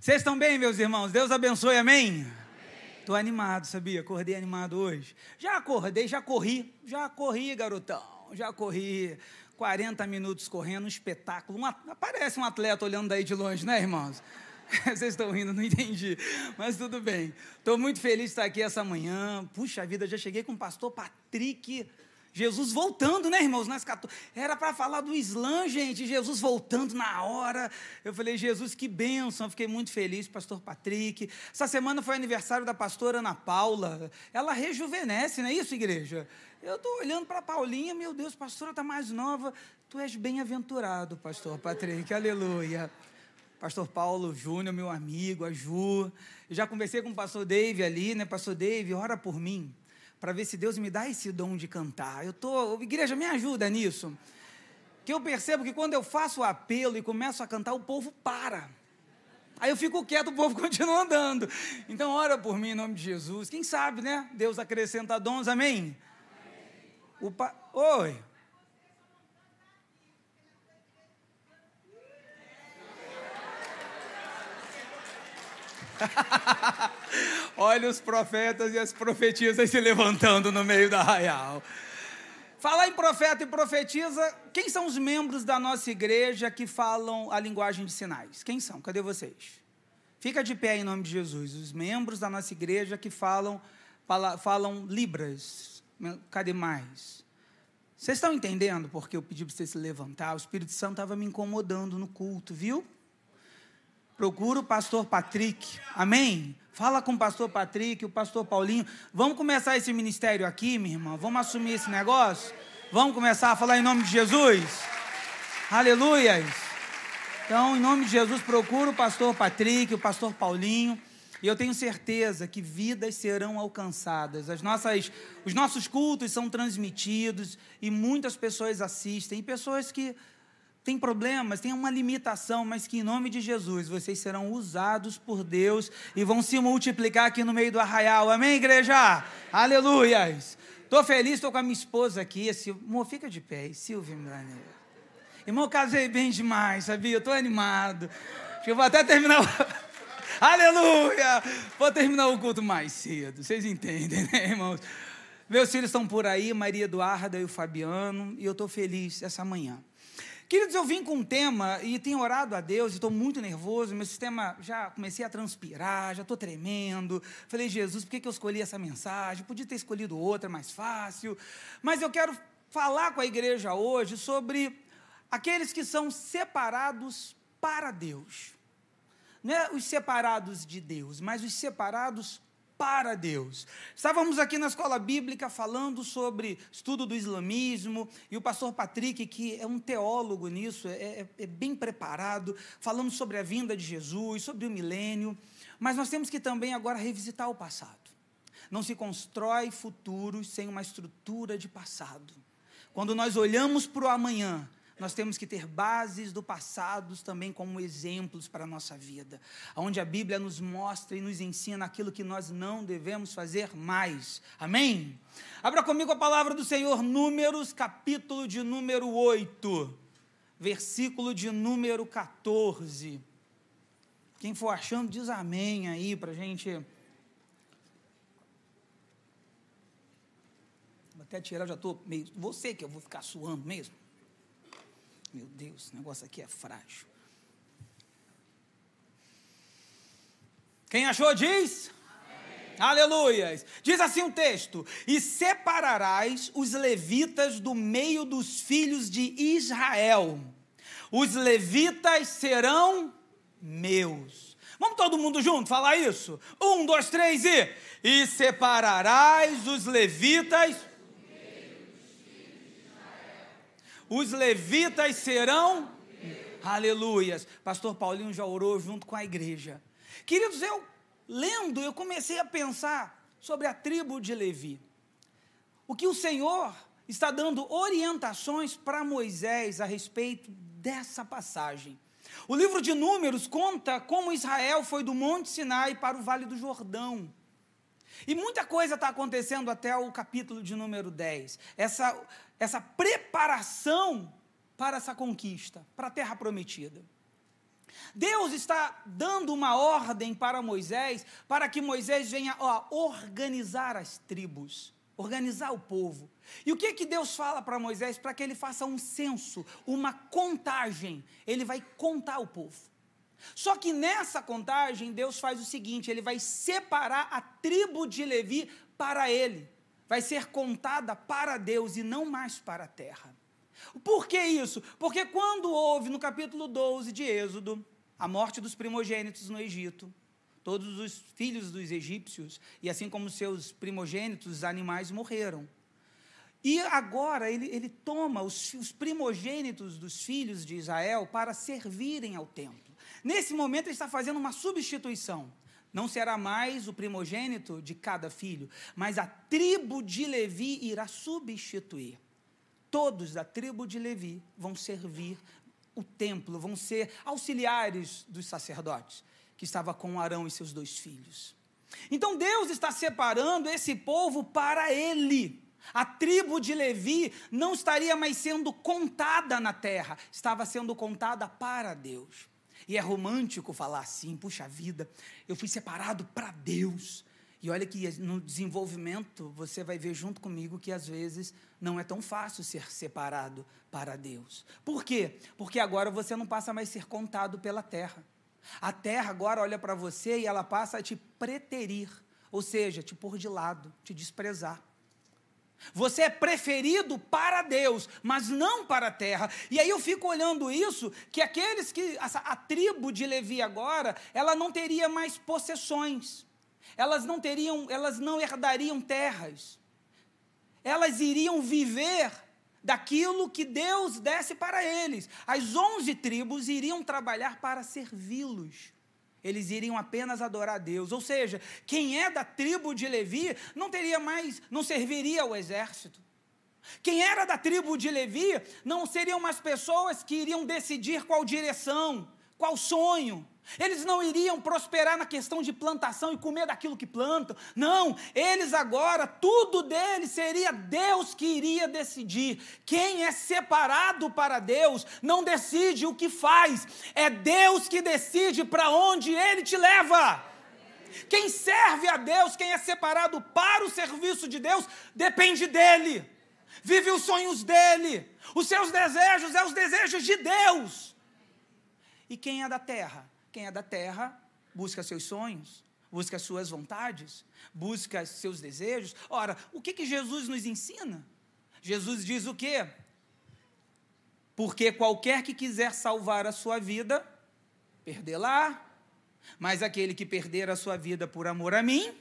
Vocês estão bem, meus irmãos? Deus abençoe, amém? Estou animado, sabia? Acordei animado hoje. Já acordei, já corri, já corri, garotão, já corri. 40 minutos correndo, um espetáculo. Um, aparece um atleta olhando daí de longe, né, irmãos? Vocês estão rindo, não entendi. Mas tudo bem. Estou muito feliz de estar aqui essa manhã. Puxa vida, já cheguei com o pastor Patrick Jesus voltando, né, irmãos? Nas 14... Era para falar do Islã, gente. Jesus voltando na hora. Eu falei, Jesus, que bênção. Eu fiquei muito feliz, pastor Patrick. Essa semana foi aniversário da pastora Ana Paula. Ela rejuvenesce, não é isso, igreja? Eu estou olhando para a Paulinha, meu Deus, pastora está mais nova. Tu és bem-aventurado, pastor Patrick. Aleluia. Pastor Paulo Júnior, meu amigo, a Ju. Eu já conversei com o pastor Dave ali, né? Pastor Dave, ora por mim para ver se Deus me dá esse dom de cantar. Eu tô, igreja, me ajuda nisso. Que eu percebo que quando eu faço o apelo e começo a cantar, o povo para. Aí eu fico quieto, o povo continua andando. Então, ora por mim em nome de Jesus. Quem sabe, né? Deus acrescenta dons, amém? amém. O pa... Oi. Olha os profetas e as profetisas se levantando no meio da arraial. Falar em profeta e profetiza, quem são os membros da nossa igreja que falam a linguagem de sinais? Quem são? Cadê vocês? Fica de pé em nome de Jesus. Os membros da nossa igreja que falam, fala, falam libras. Cadê mais? Vocês estão entendendo porque eu pedi para você se levantar? O Espírito Santo estava me incomodando no culto, viu? Procura o pastor Patrick. Amém? Fala com o pastor Patrick, o pastor Paulinho. Vamos começar esse ministério aqui, minha irmã? Vamos assumir esse negócio? Vamos começar a falar em nome de Jesus? Aleluia! Então, em nome de Jesus, procura o pastor Patrick, o pastor Paulinho. E eu tenho certeza que vidas serão alcançadas. As nossas, os nossos cultos são transmitidos e muitas pessoas assistem. E pessoas que tem problemas, tem uma limitação, mas que em nome de Jesus vocês serão usados por Deus e vão se multiplicar aqui no meio do arraial. Amém, igreja? Aleluias. Estou feliz, estou com a minha esposa aqui. Esse, amor, fica de pé. Silvia Milaneira. Irmão, casei bem demais, sabia? Estou animado. Acho que eu vou até terminar. Aleluia! Vou terminar o culto mais cedo. Vocês entendem, né, irmãos? Meus filhos estão por aí, Maria Eduarda e o Fabiano, e eu estou feliz essa manhã. Queridos, eu vim com um tema e tenho orado a Deus, estou muito nervoso, meu sistema já comecei a transpirar, já estou tremendo. Falei, Jesus, por que, que eu escolhi essa mensagem? Podia ter escolhido outra, mais fácil. Mas eu quero falar com a igreja hoje sobre aqueles que são separados para Deus. Não é os separados de Deus, mas os separados para Deus. Estávamos aqui na escola bíblica falando sobre estudo do islamismo, e o pastor Patrick, que é um teólogo nisso, é, é, é bem preparado, falando sobre a vinda de Jesus, sobre o milênio, mas nós temos que também agora revisitar o passado. Não se constrói futuros sem uma estrutura de passado. Quando nós olhamos para o amanhã, nós temos que ter bases do passado também como exemplos para a nossa vida, onde a Bíblia nos mostra e nos ensina aquilo que nós não devemos fazer mais. Amém? Abra comigo a palavra do Senhor, Números, capítulo de número 8, versículo de número 14. Quem for achando, diz amém aí para a gente. Vou até tirar, já estou meio. Você que eu vou ficar suando mesmo. Meu Deus, esse negócio aqui é frágil. Quem achou, diz? Aleluias. Diz assim o texto: E separarás os levitas do meio dos filhos de Israel. Os levitas serão meus. Vamos todo mundo junto falar isso? Um, dois, três e. E separarás os levitas os levitas serão. Aleluias. Pastor Paulinho já orou junto com a igreja. Queridos, eu lendo, eu comecei a pensar sobre a tribo de Levi. O que o Senhor está dando orientações para Moisés a respeito dessa passagem. O livro de Números conta como Israel foi do Monte Sinai para o Vale do Jordão. E muita coisa está acontecendo até o capítulo de número 10. Essa, essa preparação para essa conquista, para a terra prometida. Deus está dando uma ordem para Moisés, para que Moisés venha ó, organizar as tribos, organizar o povo. E o que que Deus fala para Moisés? Para que ele faça um censo, uma contagem. Ele vai contar o povo. Só que nessa contagem, Deus faz o seguinte: ele vai separar a tribo de Levi para ele. Vai ser contada para Deus e não mais para a terra. Por que isso? Porque quando houve no capítulo 12 de Êxodo a morte dos primogênitos no Egito, todos os filhos dos egípcios, e assim como seus primogênitos, os animais morreram. E agora ele, ele toma os, os primogênitos dos filhos de Israel para servirem ao templo. Nesse momento ele está fazendo uma substituição. Não será mais o primogênito de cada filho, mas a tribo de Levi irá substituir. Todos da tribo de Levi vão servir o templo, vão ser auxiliares dos sacerdotes, que estava com Arão e seus dois filhos. Então Deus está separando esse povo para ele. A tribo de Levi não estaria mais sendo contada na terra, estava sendo contada para Deus. E é romântico falar assim, puxa vida, eu fui separado para Deus. E olha que no desenvolvimento você vai ver junto comigo que às vezes não é tão fácil ser separado para Deus. Por quê? Porque agora você não passa mais a ser contado pela terra. A terra agora olha para você e ela passa a te preterir, ou seja, te pôr de lado, te desprezar. Você é preferido para Deus, mas não para a terra. E aí eu fico olhando isso, que aqueles que a, a tribo de Levi agora, ela não teria mais possessões. Elas não teriam, elas não herdariam terras. Elas iriam viver daquilo que Deus desse para eles. As onze tribos iriam trabalhar para servi-los. Eles iriam apenas adorar a Deus. Ou seja, quem é da tribo de Levi não teria mais, não serviria ao exército. Quem era da tribo de Levi não seriam mais pessoas que iriam decidir qual direção, qual sonho, eles não iriam prosperar na questão de plantação e comer daquilo que plantam. Não, eles agora, tudo deles seria Deus que iria decidir. Quem é separado para Deus não decide o que faz, é Deus que decide para onde ele te leva. Quem serve a Deus, quem é separado para o serviço de Deus, depende dele. Vive os sonhos dele. Os seus desejos é os desejos de Deus. E quem é da terra? Quem é da terra busca seus sonhos, busca suas vontades, busca seus desejos. Ora, o que, que Jesus nos ensina? Jesus diz o quê? Porque qualquer que quiser salvar a sua vida, perdê-la. Mas aquele que perder a sua vida por amor a mim,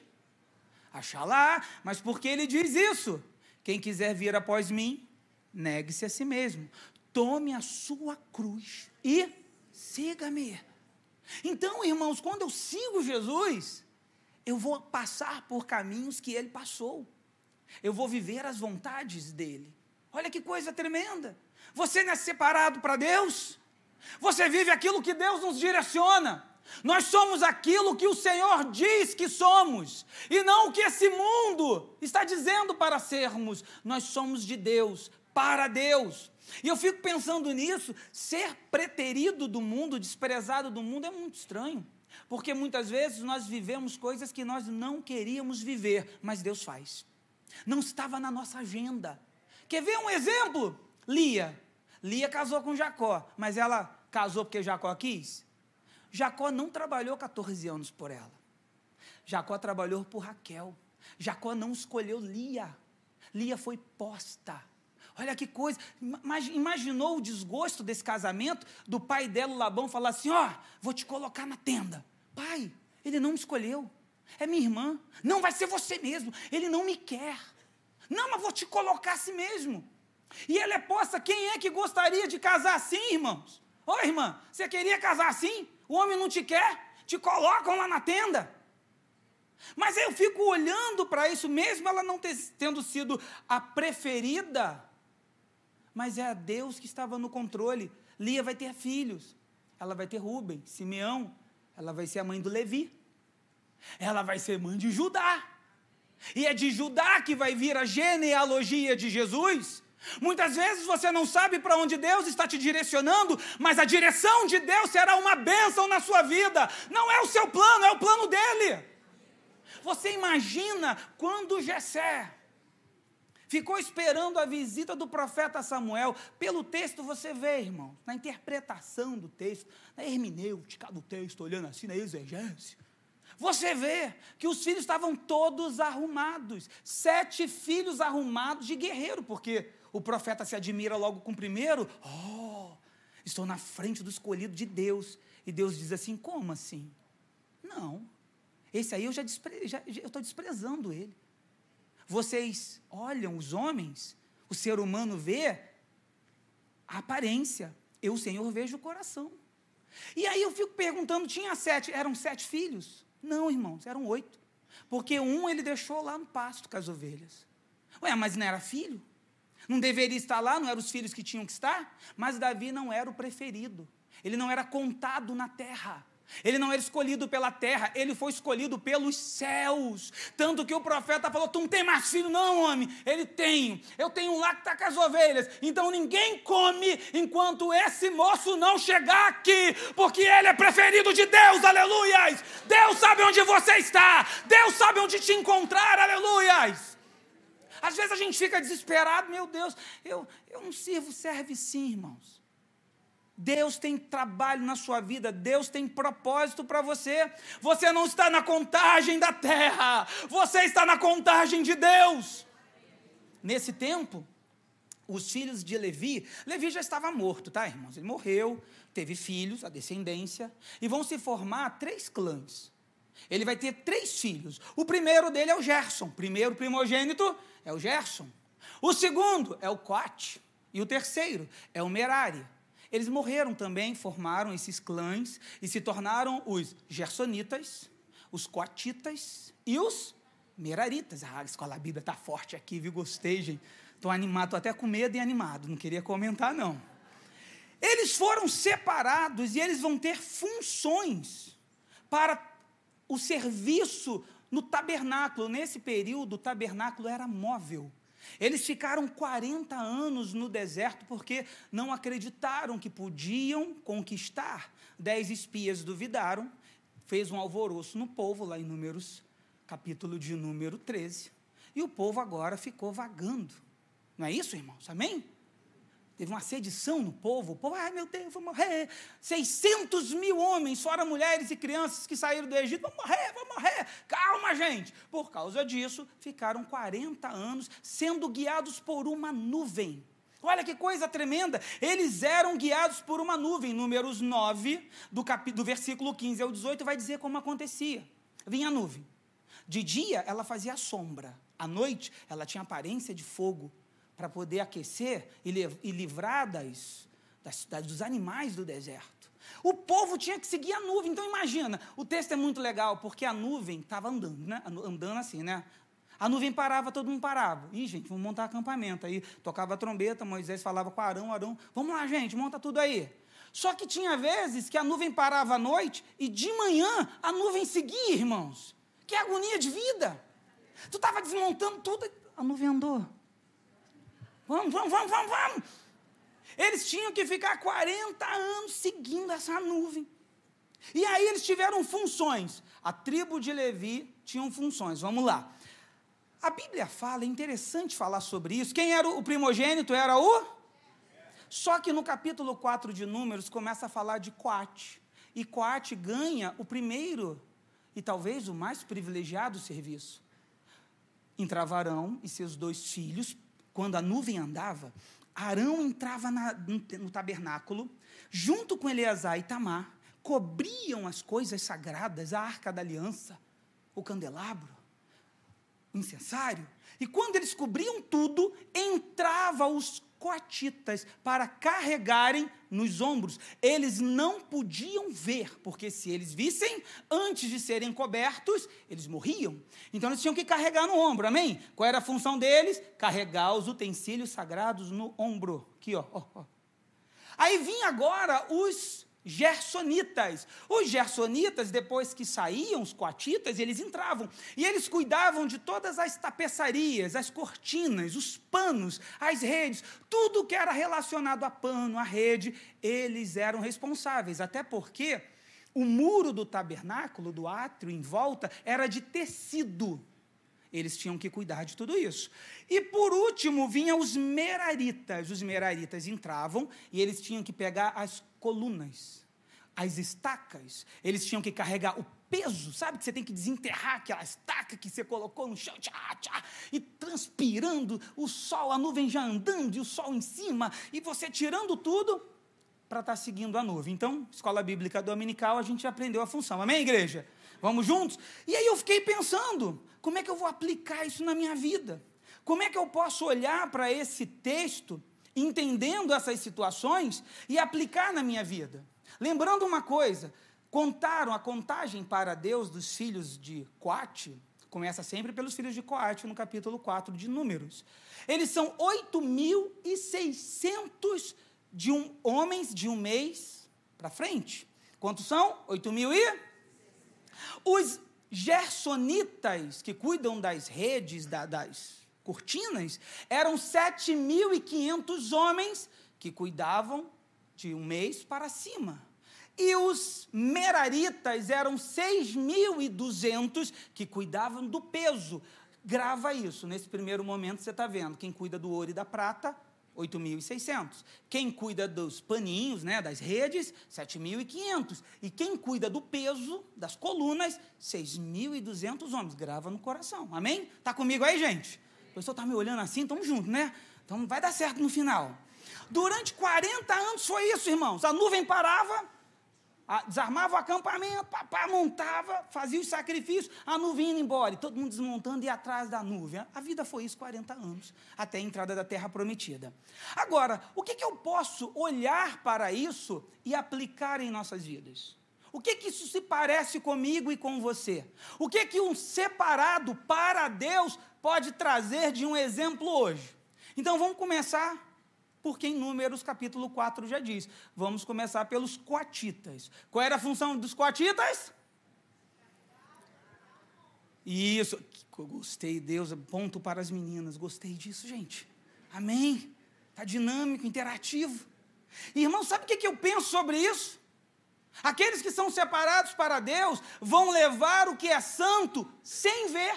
achará. Mas por que ele diz isso? Quem quiser vir após mim, negue-se a si mesmo. Tome a sua cruz e siga-me. Então, irmãos, quando eu sigo Jesus, eu vou passar por caminhos que ele passou. Eu vou viver as vontades dele. Olha que coisa tremenda. Você não é separado para Deus? Você vive aquilo que Deus nos direciona. Nós somos aquilo que o Senhor diz que somos, e não o que esse mundo está dizendo para sermos. Nós somos de Deus, para Deus. E eu fico pensando nisso, ser preterido do mundo, desprezado do mundo, é muito estranho. Porque muitas vezes nós vivemos coisas que nós não queríamos viver, mas Deus faz. Não estava na nossa agenda. Quer ver um exemplo? Lia. Lia casou com Jacó, mas ela casou porque Jacó quis? Jacó não trabalhou 14 anos por ela. Jacó trabalhou por Raquel. Jacó não escolheu Lia. Lia foi posta. Olha que coisa. Imaginou o desgosto desse casamento do pai dela, o Labão, falar assim: Ó, oh, vou te colocar na tenda. Pai, ele não me escolheu. É minha irmã. Não, vai ser você mesmo. Ele não me quer. Não, mas vou te colocar assim mesmo. E ela é posta. Quem é que gostaria de casar assim, irmãos? Ô, irmã, você queria casar assim? O homem não te quer? Te colocam lá na tenda. Mas eu fico olhando para isso, mesmo ela não ter, tendo sido a preferida mas é a Deus que estava no controle. Lia vai ter filhos, ela vai ter Rubem, Simeão, ela vai ser a mãe do Levi, ela vai ser mãe de Judá. E é de Judá que vai vir a genealogia de Jesus. Muitas vezes você não sabe para onde Deus está te direcionando, mas a direção de Deus será uma bênção na sua vida. Não é o seu plano, é o plano dele. Você imagina quando Jessé ficou esperando a visita do profeta Samuel. Pelo texto você vê, irmão, na interpretação do texto, na hermenêutica do texto, olhando assim na exegese. Você vê que os filhos estavam todos arrumados, sete filhos arrumados de guerreiro, porque o profeta se admira logo com o primeiro, oh, estou na frente do escolhido de Deus. E Deus diz assim: como assim? Não, esse aí eu já, despre, já estou desprezando ele. Vocês olham os homens, o ser humano vê a aparência, eu, Senhor, vejo o coração. E aí eu fico perguntando: tinha sete, eram sete filhos? Não, irmãos, eram oito. Porque um ele deixou lá no pasto com as ovelhas. Ué, mas não era filho? Não deveria estar lá, não eram os filhos que tinham que estar? Mas Davi não era o preferido. Ele não era contado na terra. Ele não era escolhido pela terra, ele foi escolhido pelos céus. Tanto que o profeta falou: Tu não tem mais filho, não, homem? Ele tem. Eu tenho lá que está com as ovelhas. Então ninguém come enquanto esse moço não chegar aqui, porque ele é preferido de Deus, aleluias. Deus sabe onde você está, Deus sabe onde te encontrar, aleluias. Às vezes a gente fica desesperado, meu Deus, eu, eu não sirvo, serve sim, irmãos. Deus tem trabalho na sua vida, Deus tem propósito para você. Você não está na contagem da terra, você está na contagem de Deus. Nesse tempo, os filhos de Levi, Levi já estava morto, tá, irmãos? Ele morreu, teve filhos, a descendência, e vão se formar três clãs. Ele vai ter três filhos. O primeiro dele é o Gerson, primeiro primogênito é o Gerson. O segundo é o Coate, e o terceiro é o Merari. Eles morreram também, formaram esses clãs e se tornaram os gersonitas, os coatitas e os meraritas. Ah, a escola bíblia está forte aqui, viu? Gostei, gente. Estou animado, estou até com medo e animado, não queria comentar, não. Eles foram separados e eles vão ter funções para o serviço no tabernáculo. Nesse período, o tabernáculo era móvel. Eles ficaram 40 anos no deserto porque não acreditaram que podiam conquistar. Dez espias duvidaram, fez um alvoroço no povo, lá em Números, capítulo de número 13. E o povo agora ficou vagando. Não é isso, irmãos? Amém? Teve uma sedição no povo. O povo, ai meu Deus, vou morrer. 600 mil homens, fora mulheres e crianças que saíram do Egito, vão morrer, vão morrer. Calma, gente. Por causa disso, ficaram 40 anos sendo guiados por uma nuvem. Olha que coisa tremenda. Eles eram guiados por uma nuvem. Números 9, do, cap... do versículo 15 ao 18, vai dizer como acontecia. Vinha a nuvem. De dia, ela fazia sombra. À noite, ela tinha aparência de fogo para poder aquecer e livrar das, das, das, dos animais do deserto. O povo tinha que seguir a nuvem. Então imagina, o texto é muito legal, porque a nuvem estava andando, né? Andando assim, né? A nuvem parava, todo mundo parava. Ih, gente, vamos montar acampamento. Aí tocava a trombeta, Moisés falava com Arão, Arão, vamos lá, gente, monta tudo aí. Só que tinha vezes que a nuvem parava à noite e de manhã a nuvem seguia, irmãos. Que agonia de vida. Tu estava desmontando tudo, a nuvem andou. Vamos, vamos, vamos, vamos, vamos. Eles tinham que ficar 40 anos seguindo essa nuvem. E aí eles tiveram funções. A tribo de Levi tinha funções. Vamos lá. A Bíblia fala, é interessante falar sobre isso. Quem era o primogênito? Era o? Só que no capítulo 4 de Números começa a falar de Coate. E Coate ganha o primeiro e talvez o mais privilegiado serviço. Entrava Arão e seus dois filhos quando a nuvem andava, Arão entrava na, no, tabernáculo, junto com Eleazar e Tamar, cobriam as coisas sagradas, a arca da aliança, o candelabro, o incensário. E quando eles cobriam tudo, entrava os coatitas para carregarem nos ombros. Eles não podiam ver, porque se eles vissem, antes de serem cobertos, eles morriam. Então eles tinham que carregar no ombro, amém? Qual era a função deles? Carregar os utensílios sagrados no ombro. Aqui, ó. ó, ó. Aí vinha agora os gersonitas. Os gersonitas, depois que saíam os coatitas, eles entravam e eles cuidavam de todas as tapeçarias, as cortinas, os panos, as redes, tudo que era relacionado a pano, a rede, eles eram responsáveis, até porque o muro do tabernáculo, do átrio em volta, era de tecido. Eles tinham que cuidar de tudo isso. E por último vinham os meraritas. Os meraritas entravam e eles tinham que pegar as colunas, as estacas. Eles tinham que carregar o peso, sabe? Que você tem que desenterrar aquela estaca que você colocou no chão, tchá, tchá, e transpirando, o sol, a nuvem já andando e o sol em cima, e você tirando tudo para estar tá seguindo a nuvem. Então, escola bíblica dominical, a gente aprendeu a função. Amém, igreja? Vamos juntos? E aí eu fiquei pensando, como é que eu vou aplicar isso na minha vida? Como é que eu posso olhar para esse texto, entendendo essas situações e aplicar na minha vida? Lembrando uma coisa, contaram a contagem para Deus dos filhos de Coate, começa sempre pelos filhos de Coate no capítulo 4 de Números. Eles são 8.600 de um, homens de um mês para frente. Quantos são? 8 mil e? Os gersonitas, que cuidam das redes, da, das cortinas, eram 7.500 homens que cuidavam de um mês para cima. E os meraritas eram 6.200 que cuidavam do peso. Grava isso, nesse primeiro momento você está vendo. Quem cuida do ouro e da prata 8.600. Quem cuida dos paninhos, né, das redes, 7.500. E quem cuida do peso das colunas, 6.200 homens. Grava no coração. Amém? Tá comigo aí, gente? O pessoal tá me olhando assim, estamos juntos, né? Então vai dar certo no final. Durante 40 anos foi isso, irmãos. A nuvem parava, desarmava o acampamento, papá montava, fazia os sacrifícios, a nuvem indo embora, e todo mundo desmontando e atrás da nuvem. A vida foi isso 40 anos, até a entrada da terra prometida. Agora, o que, que eu posso olhar para isso e aplicar em nossas vidas? O que, que isso se parece comigo e com você? O que, que um separado para Deus pode trazer de um exemplo hoje? Então vamos começar porque em Números capítulo 4 já diz. Vamos começar pelos coatitas. Qual era a função dos coatitas? Isso, gostei, Deus, ponto para as meninas, gostei disso, gente. Amém? Está dinâmico, interativo. Irmão, sabe o que eu penso sobre isso? Aqueles que são separados para Deus vão levar o que é santo sem ver.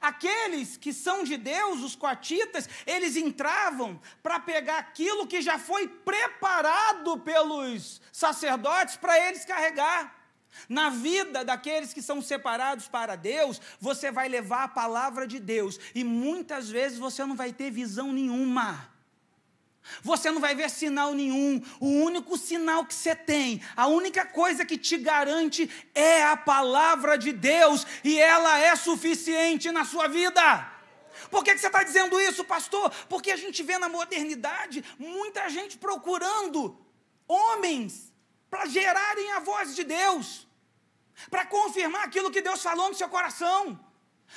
Aqueles que são de Deus, os coatitas, eles entravam para pegar aquilo que já foi preparado pelos sacerdotes para eles carregar. Na vida daqueles que são separados para Deus, você vai levar a palavra de Deus e muitas vezes você não vai ter visão nenhuma. Você não vai ver sinal nenhum. O único sinal que você tem, a única coisa que te garante é a palavra de Deus e ela é suficiente na sua vida. Por que, que você está dizendo isso, pastor? Porque a gente vê na modernidade muita gente procurando homens para gerarem a voz de Deus, para confirmar aquilo que Deus falou no seu coração.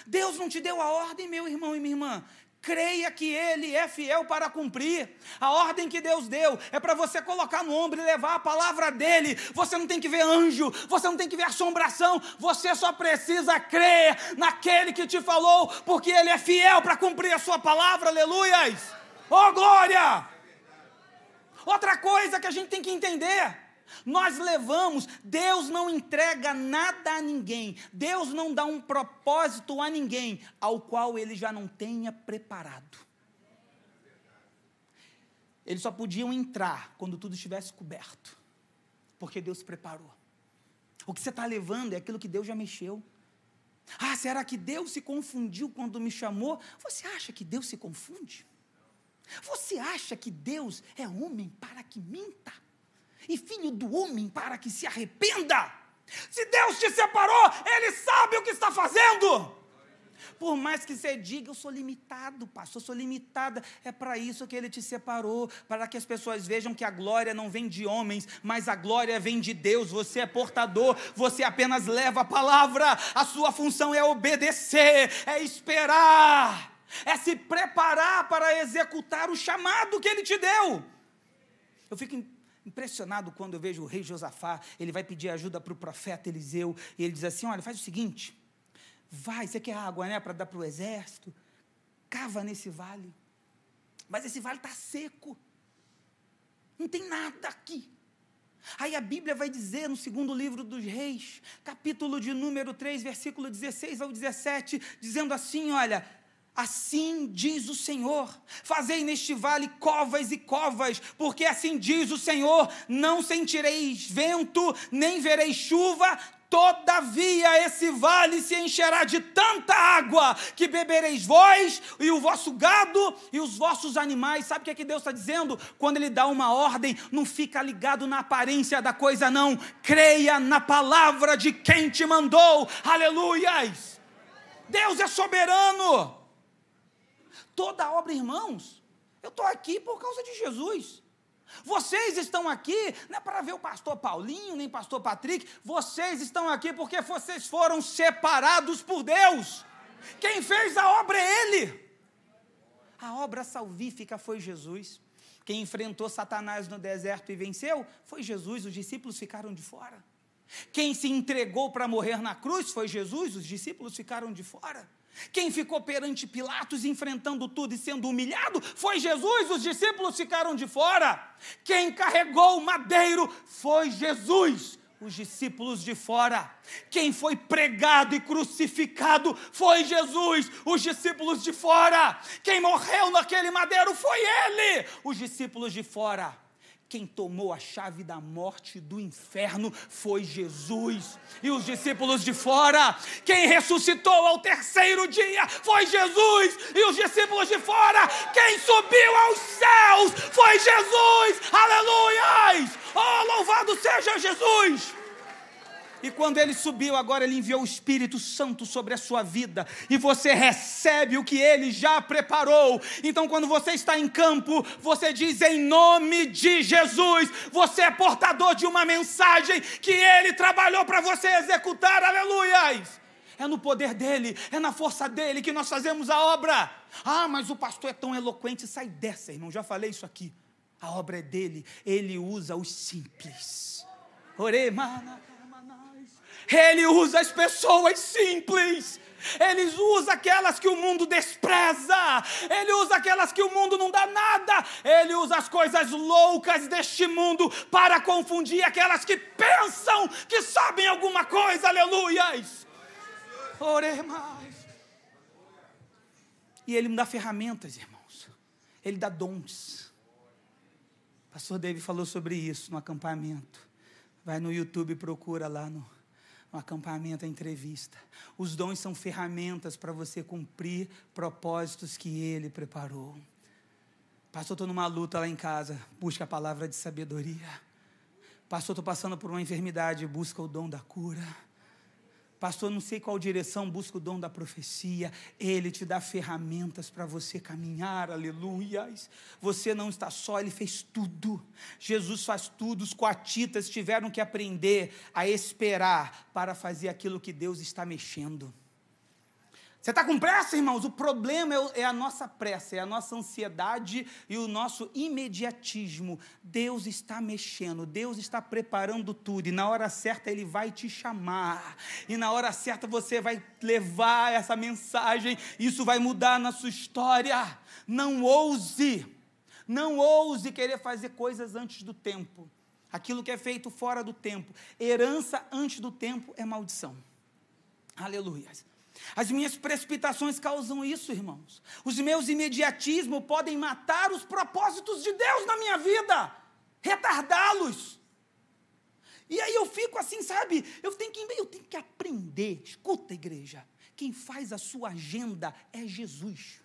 Deus não te deu a ordem, meu irmão e minha irmã, creia que Ele é fiel para cumprir. A ordem que Deus deu é para você colocar no ombro e levar a palavra dele. Você não tem que ver anjo, você não tem que ver assombração, você só precisa crer naquele que te falou, porque Ele é fiel para cumprir a sua palavra, aleluias! Oh glória! Outra coisa que a gente tem que entender nós levamos, Deus não entrega nada a ninguém, Deus não dá um propósito a ninguém ao qual ele já não tenha preparado. Eles só podiam entrar quando tudo estivesse coberto, porque Deus preparou. O que você está levando é aquilo que Deus já mexeu. Ah, será que Deus se confundiu quando me chamou? Você acha que Deus se confunde? Você acha que Deus é homem para que minta? E filho do homem para que se arrependa. Se Deus te separou, Ele sabe o que está fazendo. Por mais que você diga, eu sou limitado, pastor, eu sou limitada. É para isso que ele te separou, para que as pessoas vejam que a glória não vem de homens, mas a glória vem de Deus. Você é portador, você apenas leva a palavra. A sua função é obedecer, é esperar, é se preparar para executar o chamado que ele te deu. Eu fico impressionado quando eu vejo o rei Josafá, ele vai pedir ajuda para o profeta Eliseu, e ele diz assim: olha, faz o seguinte, vai, você quer água, né, para dar para o exército? Cava nesse vale. Mas esse vale está seco. Não tem nada aqui. Aí a Bíblia vai dizer no segundo livro dos Reis, capítulo de número 3, versículo 16 ao 17, dizendo assim: olha, Assim diz o Senhor: fazei neste vale covas e covas, porque assim diz o Senhor: não sentireis vento, nem vereis chuva, Todavia esse vale se encherá de tanta água que bebereis vós e o vosso gado e os vossos animais. Sabe o que, é que Deus está dizendo? Quando Ele dá uma ordem, não fica ligado na aparência da coisa, não. Creia na palavra de quem te mandou. Aleluias! Deus é soberano. Toda obra, irmãos, eu estou aqui por causa de Jesus. Vocês estão aqui não é para ver o pastor Paulinho, nem pastor Patrick, vocês estão aqui porque vocês foram separados por Deus. Quem fez a obra é Ele. A obra salvífica foi Jesus. Quem enfrentou Satanás no deserto e venceu foi Jesus, os discípulos ficaram de fora. Quem se entregou para morrer na cruz foi Jesus, os discípulos ficaram de fora. Quem ficou perante Pilatos, enfrentando tudo e sendo humilhado, foi Jesus, os discípulos ficaram de fora. Quem carregou o madeiro foi Jesus, os discípulos de fora. Quem foi pregado e crucificado foi Jesus, os discípulos de fora. Quem morreu naquele madeiro foi ele, os discípulos de fora. Quem tomou a chave da morte do inferno foi Jesus e os discípulos de fora. Quem ressuscitou ao terceiro dia foi Jesus e os discípulos de fora. Quem subiu aos céus foi Jesus. Aleluia! Oh, louvado seja Jesus! E quando ele subiu, agora ele enviou o Espírito Santo sobre a sua vida. E você recebe o que ele já preparou. Então, quando você está em campo, você diz em nome de Jesus. Você é portador de uma mensagem que ele trabalhou para você executar. Aleluias! É no poder dele, é na força dele que nós fazemos a obra. Ah, mas o pastor é tão eloquente. Sai dessa, irmão. Já falei isso aqui. A obra é dele. Ele usa os simples. Orei, mana. Ele usa as pessoas simples. Ele usa aquelas que o mundo despreza. Ele usa aquelas que o mundo não dá nada. Ele usa as coisas loucas deste mundo para confundir aquelas que pensam que sabem alguma coisa. Aleluias. Oremos. E ele me dá ferramentas, irmãos. Ele dá dons. Pastor David falou sobre isso no acampamento. Vai no YouTube e procura lá no um acampamento, a entrevista. Os dons são ferramentas para você cumprir propósitos que Ele preparou. Pastor, estou numa luta lá em casa, busca a palavra de sabedoria. Pastor, estou passando por uma enfermidade, busca o dom da cura. Pastor, não sei qual direção, busca o dom da profecia. Ele te dá ferramentas para você caminhar, aleluias. Você não está só, ele fez tudo. Jesus faz tudo. Os coatitas tiveram que aprender a esperar para fazer aquilo que Deus está mexendo. Você está com pressa, irmãos? O problema é, é a nossa pressa, é a nossa ansiedade e o nosso imediatismo. Deus está mexendo, Deus está preparando tudo, e na hora certa Ele vai te chamar, e na hora certa você vai levar essa mensagem, isso vai mudar na sua história. Não ouse, não ouse querer fazer coisas antes do tempo. Aquilo que é feito fora do tempo. Herança antes do tempo é maldição. Aleluia. As minhas precipitações causam isso, irmãos. Os meus imediatismos podem matar os propósitos de Deus na minha vida, retardá-los. E aí eu fico assim, sabe? Eu tenho que, eu tenho que aprender. Escuta, igreja. Quem faz a sua agenda é Jesus.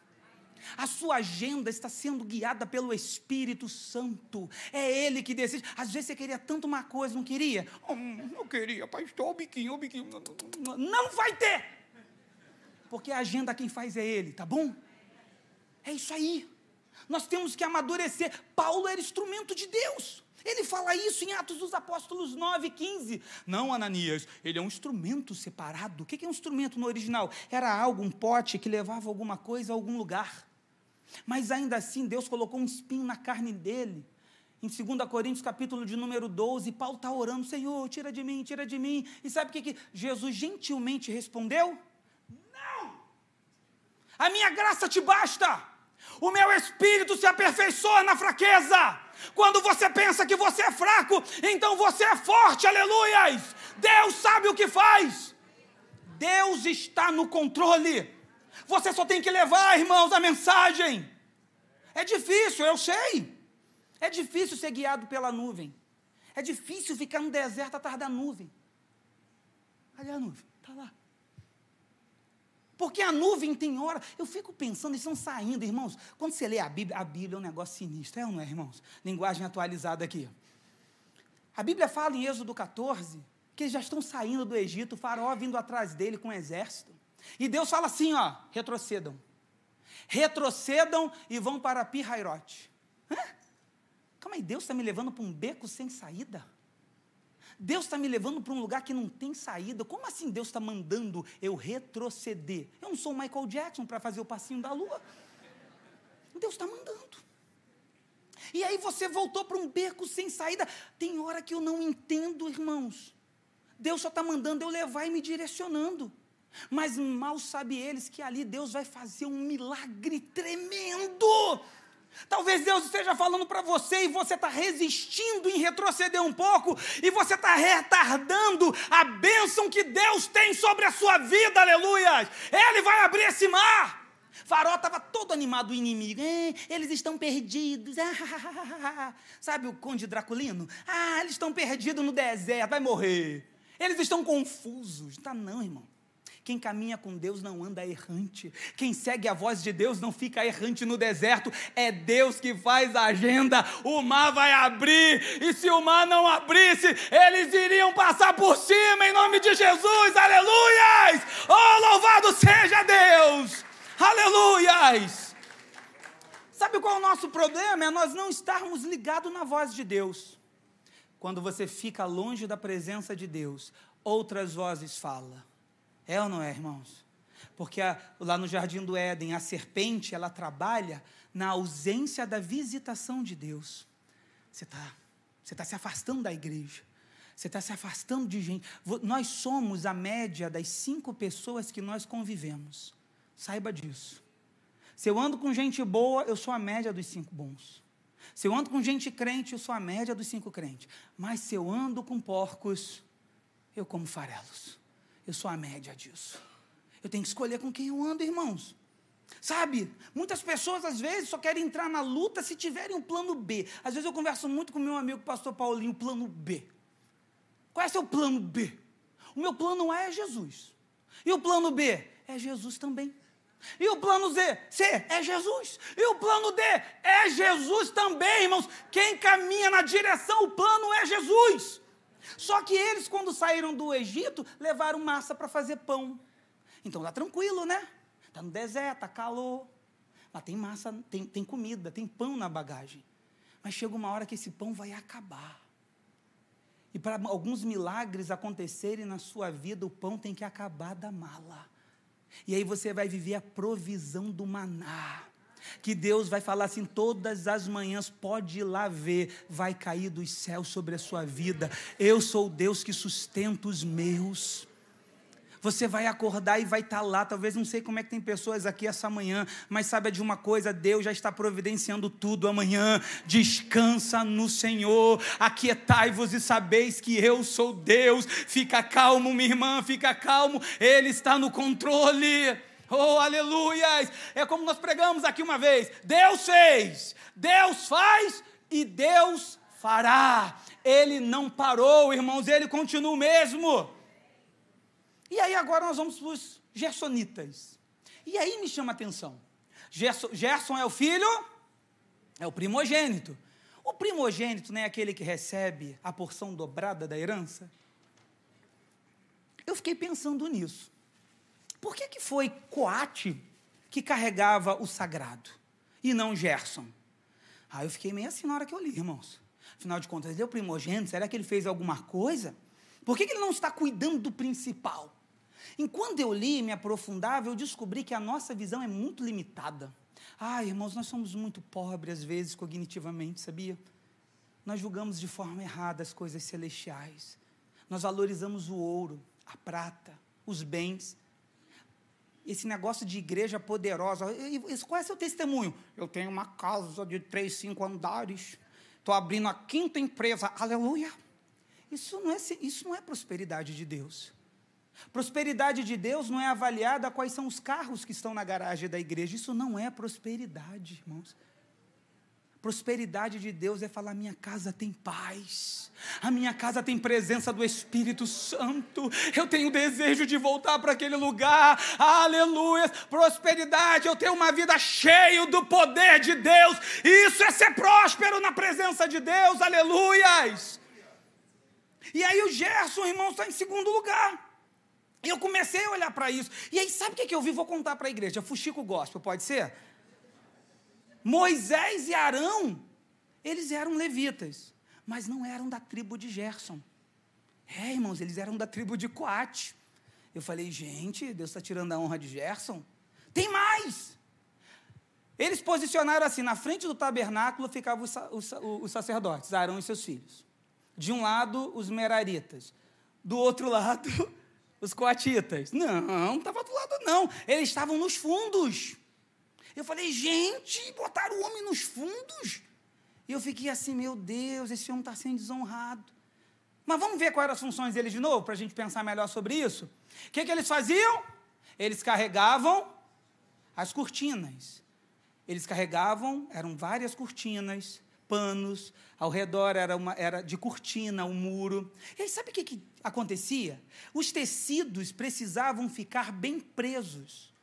A sua agenda está sendo guiada pelo Espírito Santo. É Ele que decide. Às vezes você queria tanto uma coisa, não queria? Oh, não queria, pastor, o biquinho, o biquinho. Não vai ter porque a agenda quem faz é Ele, tá bom? É isso aí. Nós temos que amadurecer. Paulo era instrumento de Deus. Ele fala isso em Atos dos Apóstolos 9, 15. Não, Ananias, ele é um instrumento separado. O que é um instrumento no original? Era algo, um pote que levava alguma coisa a algum lugar. Mas ainda assim, Deus colocou um espinho na carne dele. Em 2 Coríntios, capítulo de número 12, Paulo está orando, Senhor, tira de mim, tira de mim. E sabe o que, que Jesus gentilmente respondeu? A minha graça te basta. O meu espírito se aperfeiçoa na fraqueza. Quando você pensa que você é fraco, então você é forte, aleluias! Deus sabe o que faz. Deus está no controle. Você só tem que levar, irmãos, a mensagem. É difícil, eu sei. É difícil ser guiado pela nuvem. É difícil ficar no deserto atrás da nuvem. Cadê a nuvem? Porque a nuvem tem hora. Eu fico pensando, eles estão saindo, irmãos. Quando você lê a Bíblia, a Bíblia é um negócio sinistro, é ou não é, irmãos? Linguagem atualizada aqui. A Bíblia fala em Êxodo 14 que eles já estão saindo do Egito, o faraó vindo atrás dele com um exército. E Deus fala assim: ó, retrocedam. Retrocedam e vão para Pirairote. Hã? Calma aí, Deus está me levando para um beco sem saída? Deus está me levando para um lugar que não tem saída. Como assim Deus está mandando eu retroceder? Eu não sou o Michael Jackson para fazer o passinho da lua. Deus está mandando. E aí você voltou para um beco sem saída. Tem hora que eu não entendo, irmãos. Deus só está mandando eu levar e me direcionando. Mas mal sabe eles que ali Deus vai fazer um milagre tremendo. Talvez Deus esteja falando para você e você está resistindo em retroceder um pouco e você está retardando a bênção que Deus tem sobre a sua vida, aleluia! Ele vai abrir esse mar. Farol estava todo animado, o inimigo. É, eles estão perdidos. Sabe o conde Draculino? Ah, eles estão perdidos no deserto, vai morrer. Eles estão confusos. Tá não, irmão. Quem caminha com Deus não anda errante. Quem segue a voz de Deus não fica errante no deserto. É Deus que faz a agenda. O mar vai abrir. E se o mar não abrisse, eles iriam passar por cima em nome de Jesus. Aleluias! Oh, louvado seja Deus! Aleluias! Sabe qual é o nosso problema? É nós não estarmos ligados na voz de Deus. Quando você fica longe da presença de Deus, outras vozes falam. É ou não é, irmãos? Porque a, lá no jardim do Éden, a serpente, ela trabalha na ausência da visitação de Deus. Você está você tá se afastando da igreja. Você está se afastando de gente. Nós somos a média das cinco pessoas que nós convivemos. Saiba disso. Se eu ando com gente boa, eu sou a média dos cinco bons. Se eu ando com gente crente, eu sou a média dos cinco crentes. Mas se eu ando com porcos, eu como farelos. Eu sou a média disso. Eu tenho que escolher com quem eu ando, irmãos. Sabe, muitas pessoas às vezes só querem entrar na luta se tiverem um plano B. Às vezes eu converso muito com meu amigo, pastor Paulinho, plano B. Qual é o seu plano B? O meu plano A é Jesus. E o plano B é Jesus também. E o plano Z, C é Jesus. E o plano D é Jesus também, irmãos. Quem caminha na direção, o plano é Jesus. Só que eles, quando saíram do Egito, levaram massa para fazer pão. Então tá tranquilo, né? Tá no deserto, tá calor. Lá tem massa, tem, tem comida, tem pão na bagagem. Mas chega uma hora que esse pão vai acabar. E para alguns milagres acontecerem na sua vida, o pão tem que acabar da mala. E aí você vai viver a provisão do maná que Deus vai falar assim todas as manhãs, pode ir lá ver, vai cair dos céus sobre a sua vida. Eu sou o Deus que sustenta os meus. Você vai acordar e vai estar tá lá. Talvez não sei como é que tem pessoas aqui essa manhã, mas sabe de uma coisa: Deus já está providenciando tudo amanhã. Descansa no Senhor, aquietai-vos e sabeis que eu sou Deus. Fica calmo, minha irmã, fica calmo, Ele está no controle. Oh, aleluias! É como nós pregamos aqui uma vez: Deus fez, Deus faz e Deus fará. Ele não parou, irmãos, ele continua o mesmo. E aí agora nós vamos para os gersonitas. E aí me chama a atenção. Gerson, Gerson é o filho, é o primogênito. O primogênito não é aquele que recebe a porção dobrada da herança? Eu fiquei pensando nisso. Por que, que foi Coate que carregava o sagrado e não Gerson? Aí eu fiquei meio assim na hora que eu li, irmãos. Afinal de contas, ele é o primogênito, será que ele fez alguma coisa? Por que, que ele não está cuidando do principal? Enquanto eu li e me aprofundava, eu descobri que a nossa visão é muito limitada. Ah, irmãos, nós somos muito pobres às vezes cognitivamente, sabia? nós julgamos de forma errada as coisas celestiais. Nós valorizamos o ouro, a prata, os bens. Esse negócio de igreja poderosa. Qual é seu testemunho? Eu tenho uma casa de três, cinco andares. Estou abrindo a quinta empresa. Aleluia. Isso não, é, isso não é prosperidade de Deus. Prosperidade de Deus não é avaliada quais são os carros que estão na garagem da igreja. Isso não é prosperidade, irmãos. Prosperidade de Deus é falar: minha casa tem paz, a minha casa tem presença do Espírito Santo, eu tenho desejo de voltar para aquele lugar, aleluia. Prosperidade, eu tenho uma vida cheia do poder de Deus, isso é ser próspero na presença de Deus, aleluias. E aí o Gerson, irmão, está em segundo lugar. E eu comecei a olhar para isso. E aí, sabe o que, eu vi? Vou contar para a igreja. Fuxico gospel, pode ser? Moisés e Arão, eles eram levitas, mas não eram da tribo de Gerson. É, irmãos, eles eram da tribo de Coate. Eu falei, gente, Deus está tirando a honra de Gerson. Tem mais! Eles posicionaram assim: na frente do tabernáculo ficavam os, os, os sacerdotes, Arão e seus filhos. De um lado, os meraritas. Do outro lado, os coatitas. Não, não estava do lado, não. Eles estavam nos fundos. Eu falei, gente, botaram o homem nos fundos. E eu fiquei assim, meu Deus, esse homem está sendo desonrado. Mas vamos ver quais eram as funções dele de novo, para a gente pensar melhor sobre isso. O que, que eles faziam? Eles carregavam as cortinas. Eles carregavam, eram várias cortinas, panos, ao redor era, uma, era de cortina, um muro. E aí, sabe o que, que acontecia? Os tecidos precisavam ficar bem presos.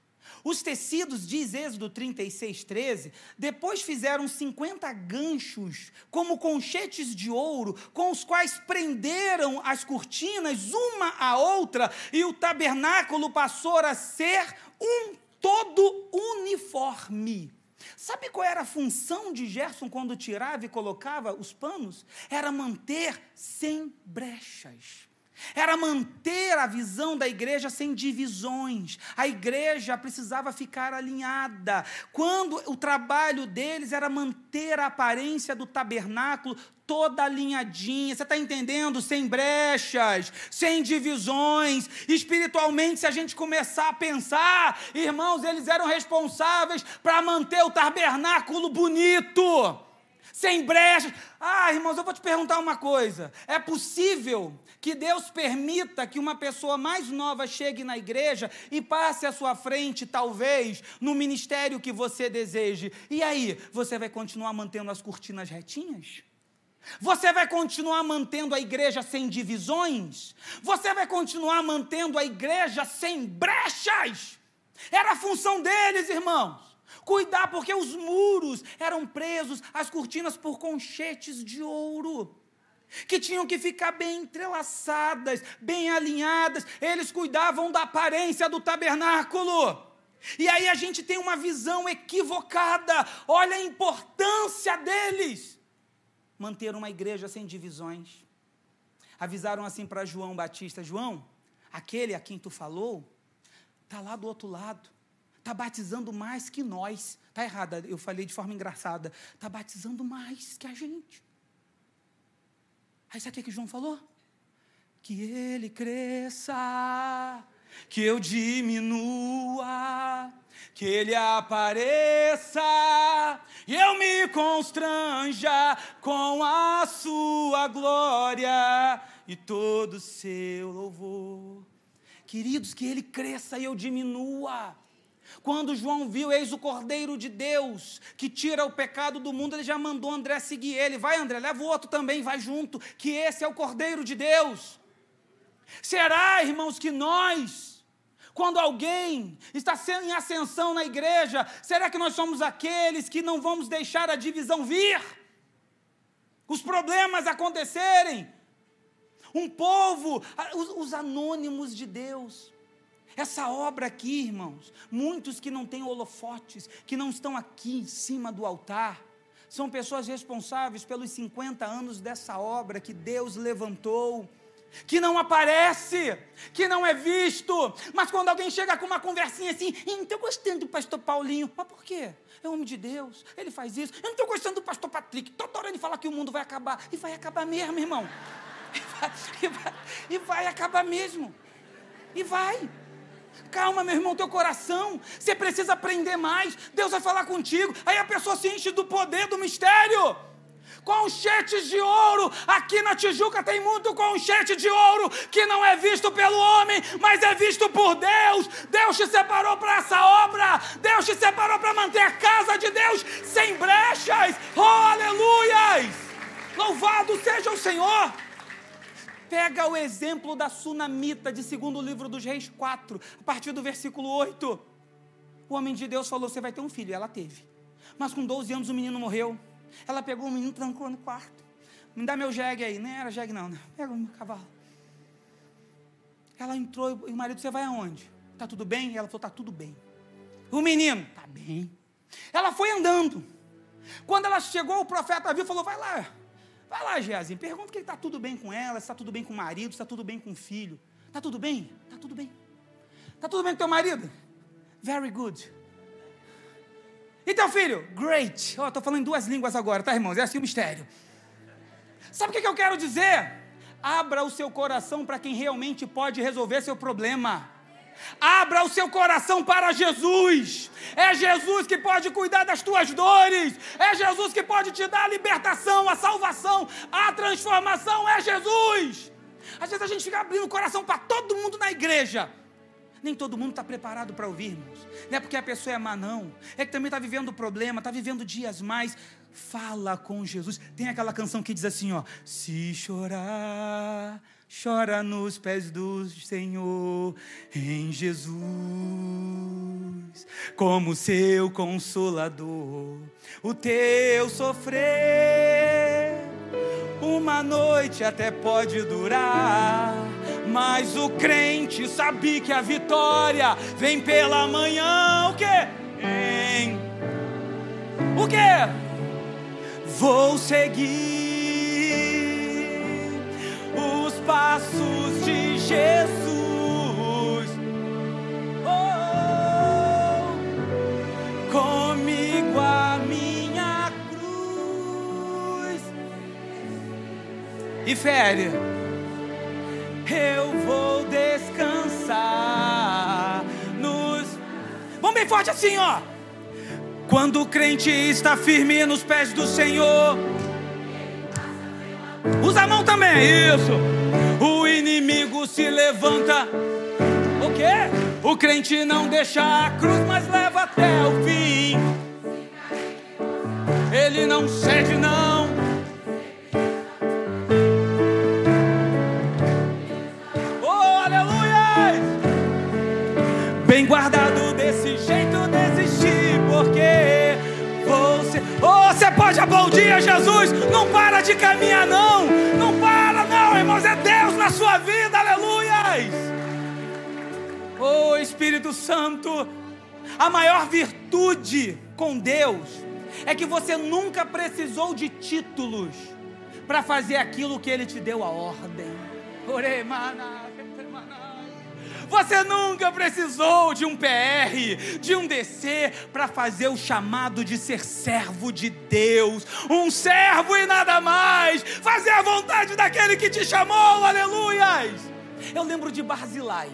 Os tecidos, diz Êxodo 36, 13, depois fizeram 50 ganchos, como conchetes de ouro, com os quais prenderam as cortinas uma à outra, e o tabernáculo passou a ser um todo uniforme. Sabe qual era a função de Gerson quando tirava e colocava os panos? Era manter sem brechas. Era manter a visão da igreja sem divisões. A igreja precisava ficar alinhada. Quando o trabalho deles era manter a aparência do tabernáculo toda alinhadinha. Você está entendendo? Sem brechas, sem divisões. Espiritualmente, se a gente começar a pensar, irmãos, eles eram responsáveis para manter o tabernáculo bonito sem brechas. Ah, irmãos, eu vou te perguntar uma coisa: é possível que Deus permita que uma pessoa mais nova chegue na igreja e passe à sua frente, talvez, no ministério que você deseje? E aí, você vai continuar mantendo as cortinas retinhas? Você vai continuar mantendo a igreja sem divisões? Você vai continuar mantendo a igreja sem brechas? Era a função deles, irmãos. Cuidar, porque os muros eram presos, as cortinas por conchetes de ouro, que tinham que ficar bem entrelaçadas, bem alinhadas. Eles cuidavam da aparência do tabernáculo. E aí a gente tem uma visão equivocada. Olha a importância deles. Manter uma igreja sem divisões. Avisaram assim para João Batista: João, aquele a quem tu falou, está lá do outro lado está batizando mais que nós. Está errada, eu falei de forma engraçada. Está batizando mais que a gente. Aí sabe o que João falou? Que ele cresça, que eu diminua, que ele apareça e eu me constranja com a sua glória e todo o seu louvor. Queridos, que ele cresça e eu diminua. Quando João viu, eis o Cordeiro de Deus, que tira o pecado do mundo, ele já mandou André seguir ele. Vai, André, leva o outro também, vai junto, que esse é o Cordeiro de Deus. Será, irmãos, que nós, quando alguém está em ascensão na igreja, será que nós somos aqueles que não vamos deixar a divisão vir? Os problemas acontecerem? Um povo, os, os anônimos de Deus essa obra aqui, irmãos, muitos que não têm holofotes, que não estão aqui em cima do altar, são pessoas responsáveis pelos 50 anos dessa obra que Deus levantou. que não aparece, que não é visto. Mas quando alguém chega com uma conversinha assim, não estou gostando do pastor Paulinho. Mas por quê? É homem de Deus, ele faz isso. Eu não estou gostando do pastor Patrick. Toda hora ele fala que o mundo vai acabar. E vai acabar mesmo, irmão. E vai, e vai, e vai acabar mesmo. E vai. Calma, meu irmão, teu coração. Você precisa aprender mais. Deus vai falar contigo. Aí a pessoa se enche do poder do mistério conchetes de ouro. Aqui na Tijuca tem muito conchete de ouro que não é visto pelo homem, mas é visto por Deus. Deus te separou para essa obra. Deus te separou para manter a casa de Deus sem brechas. Oh, aleluias! Louvado seja o Senhor. Pega o exemplo da sunamita de segundo livro dos Reis 4, a partir do versículo 8. O homem de Deus falou: Você vai ter um filho. E ela teve. Mas com 12 anos o menino morreu. Ela pegou o menino, trancou no quarto. Me dá meu jegue aí. Nem era jegue, não. Né? Pega o meu cavalo. Ela entrou e o marido, você vai aonde? Tá tudo bem? E ela falou, tá tudo bem. O menino, tá bem. Ela foi andando. Quando ela chegou, o profeta viu e falou, vai lá. Vai lá, Geazinho, pergunta que está tudo bem com ela, se está tudo bem com o marido, se está tudo bem com o filho. Está tudo bem? Está tudo bem. Está tudo bem com teu marido? Very good. E teu filho? Great. Ó, oh, estou falando duas línguas agora, tá, irmãos? É assim o mistério. Sabe o que, que eu quero dizer? Abra o seu coração para quem realmente pode resolver seu problema. Abra o seu coração para Jesus. É Jesus que pode cuidar das tuas dores. É Jesus que pode te dar a libertação, a salvação, a transformação. É Jesus. Às vezes a gente fica abrindo o coração para todo mundo na igreja. Nem todo mundo está preparado para ouvir, irmãos. Não é porque a pessoa é má, não. É que também está vivendo problema, está vivendo dias mais. Fala com Jesus. Tem aquela canção que diz assim, ó. Se chorar, chora nos pés do Senhor, em Jesus, como seu consolador. O teu sofrer, uma noite até pode durar mas o crente sabe que a vitória vem pela manhã. O quê? Em... O quê? Vou seguir passos de Jesus. Oh, comigo a minha cruz. E fere eu vou descansar nos. Vamos bem forte assim, ó. Quando o crente está firme nos pés do Senhor, usa a mão também, isso. O inimigo se levanta. O quê? O crente não deixa a cruz, mas leva até o fim. Ele não cede, não. bem guardado desse jeito desistir, porque oh, pode aplaudir a Jesus, não para de caminhar não, não para não, irmãos, é Deus na sua vida, aleluias. Oh Espírito Santo, a maior virtude com Deus é que você nunca precisou de títulos para fazer aquilo que Ele te deu a ordem. Oremana. Você nunca precisou de um PR, de um DC, para fazer o chamado de ser servo de Deus, um servo e nada mais, fazer a vontade daquele que te chamou, aleluias. Eu lembro de Barzilai.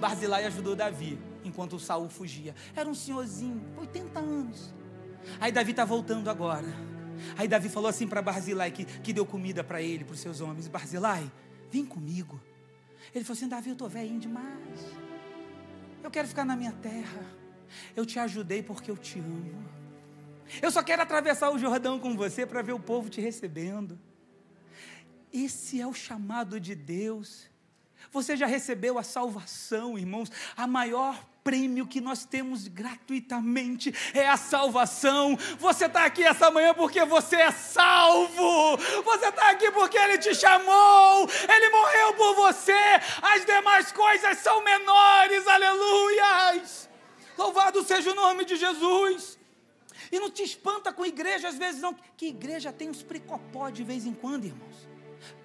Barzilai ajudou Davi enquanto Saul fugia. Era um senhorzinho, 80 anos. Aí Davi está voltando agora. Aí Davi falou assim para Barzilai, que, que deu comida para ele, para os seus homens: Barzilai, vem comigo. Ele falou assim: Davi, eu estou velhinho demais. Eu quero ficar na minha terra. Eu te ajudei porque eu te amo. Eu só quero atravessar o Jordão com você para ver o povo te recebendo. Esse é o chamado de Deus. Você já recebeu a salvação, irmãos, a maior prêmio que nós temos gratuitamente é a salvação. Você está aqui essa manhã porque você é salvo. Você está aqui porque Ele te chamou. Ele morreu por você. As demais coisas são menores. Aleluias. Louvado seja o nome de Jesus. E não te espanta com igreja às vezes não. Que igreja tem uns pricopó de vez em quando, irmãos.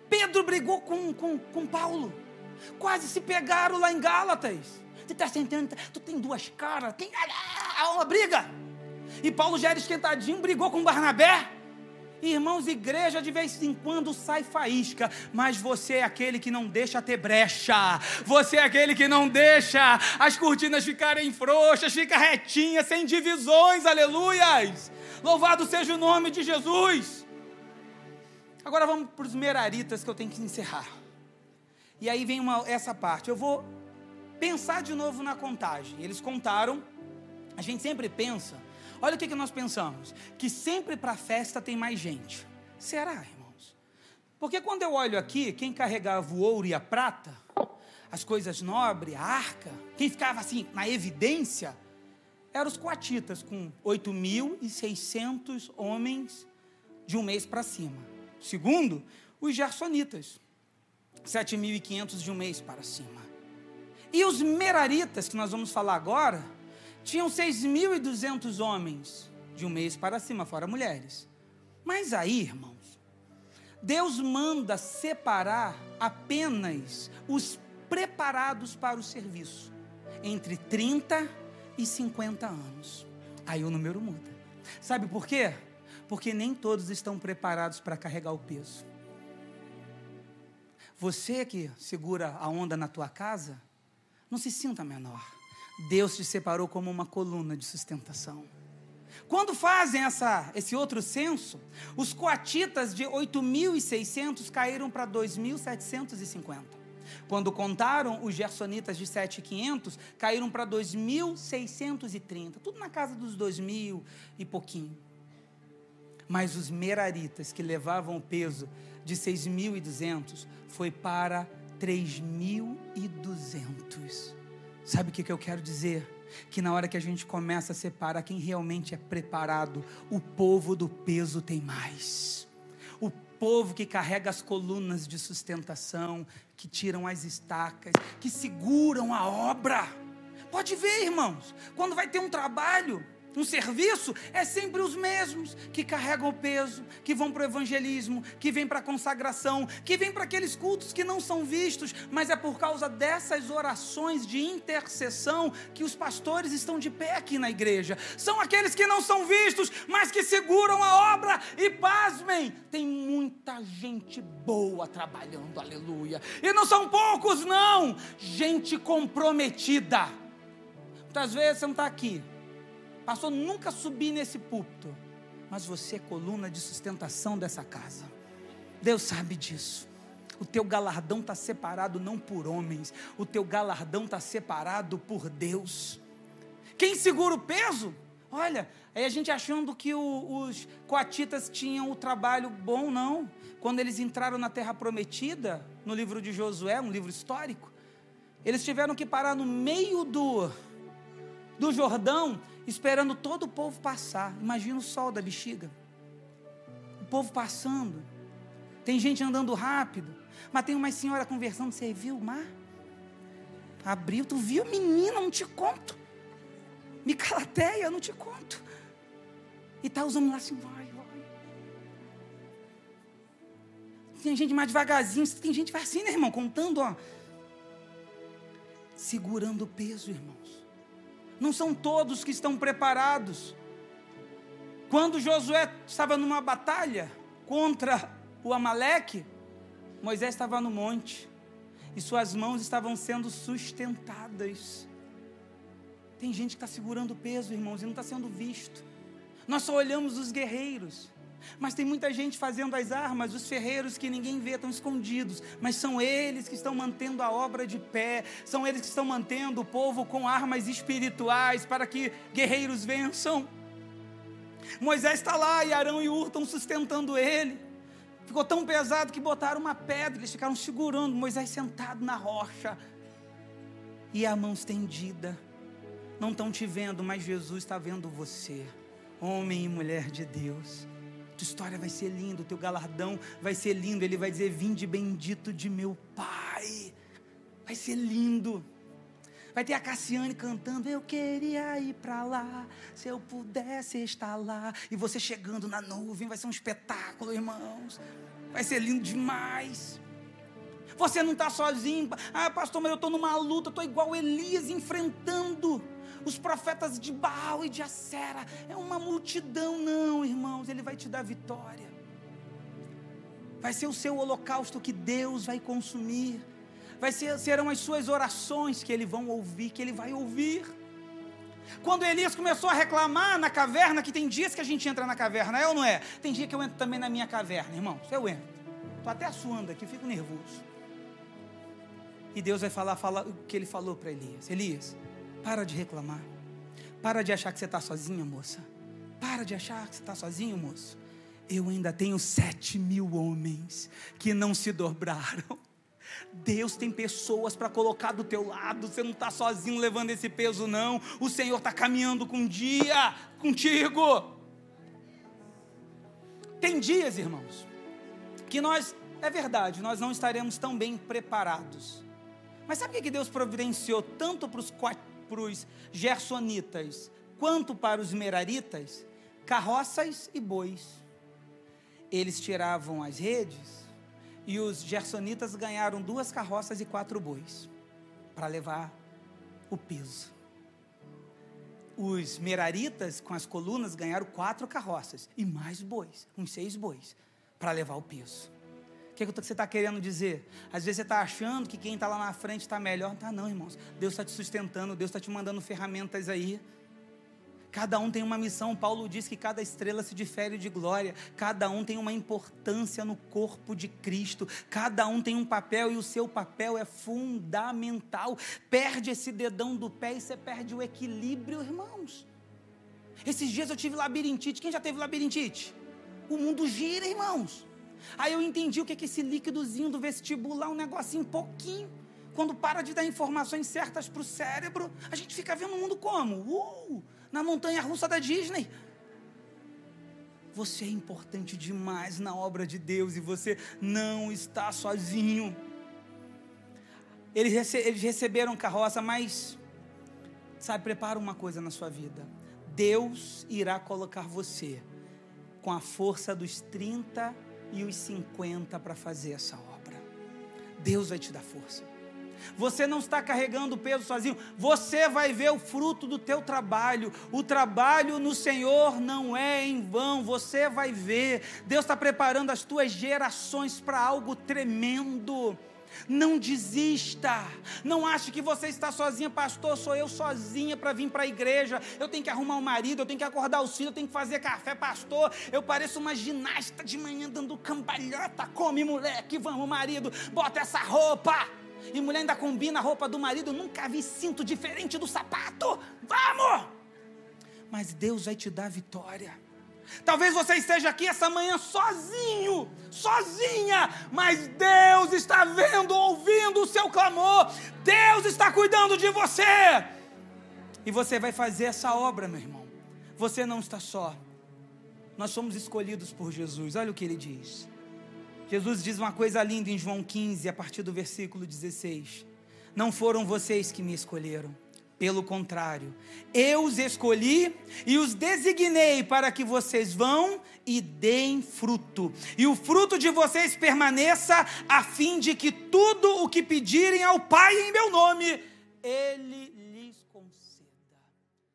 Pedro brigou com, com, com Paulo. Quase se pegaram lá em Gálatas. Você está sentando, tu tem duas caras, tem uma briga. E Paulo já era esquentadinho, brigou com Barnabé. Irmãos, igreja de vez em quando sai faísca, mas você é aquele que não deixa ter brecha. Você é aquele que não deixa as cortinas ficarem frouxas, fica retinha, sem divisões, aleluias. Louvado seja o nome de Jesus. Agora vamos para os meraritas que eu tenho que encerrar. E aí vem uma, essa parte. Eu vou pensar de novo na contagem. Eles contaram. A gente sempre pensa Olha o que, que nós pensamos: que sempre para a festa tem mais gente. Será, irmãos? Porque quando eu olho aqui, quem carregava o ouro e a prata, as coisas nobres, a arca, quem ficava assim na evidência, eram os coatitas, com 8.600 homens de um mês para cima. Segundo, os gersonitas, 7.500 de um mês para cima. E os meraritas, que nós vamos falar agora, tinham 6.200 homens, de um mês para cima, fora mulheres. Mas aí, irmãos, Deus manda separar apenas os preparados para o serviço, entre 30 e 50 anos. Aí o número muda. Sabe por quê? Porque nem todos estão preparados para carregar o peso. Você que segura a onda na tua casa, não se sinta menor. Deus te separou como uma coluna de sustentação. Quando fazem essa, esse outro censo, os coatitas de 8.600 caíram para 2.750. Quando contaram, os gersonitas de 7.500 caíram para 2.630. Tudo na casa dos 2.000 e pouquinho. Mas os meraritas, que levavam o peso de 6.200, foi para 3.200. Sabe o que, eu quero dizer? Que na hora que a gente começa a separar quem realmente é preparado, o povo do peso tem mais. O povo que carrega as colunas de sustentação, que tiram as estacas, que seguram a obra. Pode ver, irmãos, quando vai ter um trabalho, um serviço é sempre os mesmos que carregam o peso, que vão para o evangelismo, que vêm para a consagração, que vêm para aqueles cultos que não são vistos, mas é por causa dessas orações de intercessão que os pastores estão de pé aqui na igreja. São aqueles que não são vistos, mas que seguram a obra e pasmem. Tem muita gente boa trabalhando, aleluia. E não são poucos, não. Gente comprometida. Muitas vezes você não está aqui Pastor, nunca subi nesse púlpito. Mas você é coluna de sustentação dessa casa. Deus sabe disso. O teu galardão está separado não por homens, o teu galardão está separado por Deus. Quem segura o peso? Olha, aí a gente achando que o, os coatitas tinham o trabalho bom, não. Quando eles entraram na terra prometida, no livro de Josué, um livro histórico, eles tiveram que parar no meio do, do Jordão esperando todo o povo passar. Imagina o sol da bexiga. O povo passando. Tem gente andando rápido. Mas tem uma senhora conversando. Você viu o mar? Abriu. Tu viu, menina? Não te conto. Micalateia, não te conto. E tá usando lá assim, vai, vai. Tem gente mais devagarzinho. Tem gente vai assim, né, irmão? Contando, ó. Segurando o peso, irmãos não são todos que estão preparados. Quando Josué estava numa batalha contra o Amaleque, Moisés estava no monte e suas mãos estavam sendo sustentadas. Tem gente que está segurando peso, irmãos, e não está sendo visto. Nós só olhamos os guerreiros. Mas tem muita gente fazendo as armas, os ferreiros que ninguém vê estão escondidos, mas são eles que estão mantendo a obra de pé, são eles que estão mantendo o povo com armas espirituais para que guerreiros vençam. Moisés está lá e Arão e Ur estão sustentando ele. Ficou tão pesado que botaram uma pedra, eles ficaram segurando Moisés sentado na rocha e a mão estendida. Não estão te vendo, mas Jesus está vendo você, homem e mulher de Deus tua história vai ser linda, o teu galardão vai ser lindo. Ele vai dizer: Vinde bendito de meu Pai. Vai ser lindo. Vai ter a Cassiane cantando: Eu queria ir para lá, se eu pudesse estar lá. E você chegando na nuvem, vai ser um espetáculo, irmãos. Vai ser lindo demais. Você não está sozinho. Ah, pastor, mas eu estou numa luta, estou igual Elias enfrentando os profetas de Baal e de Acera. É uma multidão, não, irmãos. Ele vai te dar vitória. Vai ser o seu holocausto que Deus vai consumir. Vai ser, serão as suas orações que ele vão ouvir, que ele vai ouvir. Quando Elias começou a reclamar na caverna, que tem dias que a gente entra na caverna, é ou não é? Tem dia que eu entro também na minha caverna, irmãos. Eu entro. Estou até suando aqui, fico nervoso. E Deus vai falar, falar o que ele falou para Elias. Elias, para de reclamar. Para de achar que você está sozinha, moça. Para de achar que você está sozinho, moço. Eu ainda tenho sete mil homens que não se dobraram. Deus tem pessoas para colocar do teu lado. Você não está sozinho levando esse peso, não. O Senhor está caminhando com um dia contigo. Tem dias, irmãos, que nós, é verdade, nós não estaremos tão bem preparados. Mas sabe o que Deus providenciou tanto para os gersonitas quanto para os meraritas? Carroças e bois. Eles tiravam as redes e os gersonitas ganharam duas carroças e quatro bois para levar o peso. Os meraritas, com as colunas, ganharam quatro carroças e mais bois, uns seis bois, para levar o peso. O que, é que você está querendo dizer? Às vezes você está achando que quem está lá na frente está melhor. Não está, não, irmãos. Deus está te sustentando, Deus está te mandando ferramentas aí Cada um tem uma missão. Paulo diz que cada estrela se difere de glória. Cada um tem uma importância no corpo de Cristo. Cada um tem um papel e o seu papel é fundamental. Perde esse dedão do pé e você perde o equilíbrio, irmãos. Esses dias eu tive labirintite. Quem já teve labirintite? O mundo gira, irmãos. Aí eu entendi o que é esse líquidozinho do vestibular, um negocinho pouquinho. Quando para de dar informações certas para o cérebro, a gente fica vendo o mundo como? Uh! na montanha russa da Disney. Você é importante demais na obra de Deus e você não está sozinho. Eles, rece eles receberam carroça, mas, sabe, prepara uma coisa na sua vida: Deus irá colocar você com a força dos 30 e os 50 para fazer essa obra. Deus vai te dar força. Você não está carregando o peso sozinho. Você vai ver o fruto do teu trabalho. O trabalho no Senhor não é em vão. Você vai ver. Deus está preparando as tuas gerações para algo tremendo. Não desista. Não ache que você está sozinha, pastor. Sou eu sozinha para vir para a igreja. Eu tenho que arrumar o um marido, eu tenho que acordar os filhos, eu tenho que fazer café, pastor. Eu pareço uma ginasta de manhã dando cambalhota. Come, moleque, vamos, marido, bota essa roupa. E mulher ainda combina a roupa do marido. Nunca vi cinto diferente do sapato. Vamos! Mas Deus vai te dar vitória. Talvez você esteja aqui essa manhã sozinho, sozinha, mas Deus está vendo, ouvindo o seu clamor. Deus está cuidando de você. E você vai fazer essa obra, meu irmão. Você não está só. Nós somos escolhidos por Jesus. Olha o que ele diz. Jesus diz uma coisa linda em João 15, a partir do versículo 16: Não foram vocês que me escolheram, pelo contrário, eu os escolhi e os designei para que vocês vão e deem fruto, e o fruto de vocês permaneça, a fim de que tudo o que pedirem ao Pai em meu nome, Ele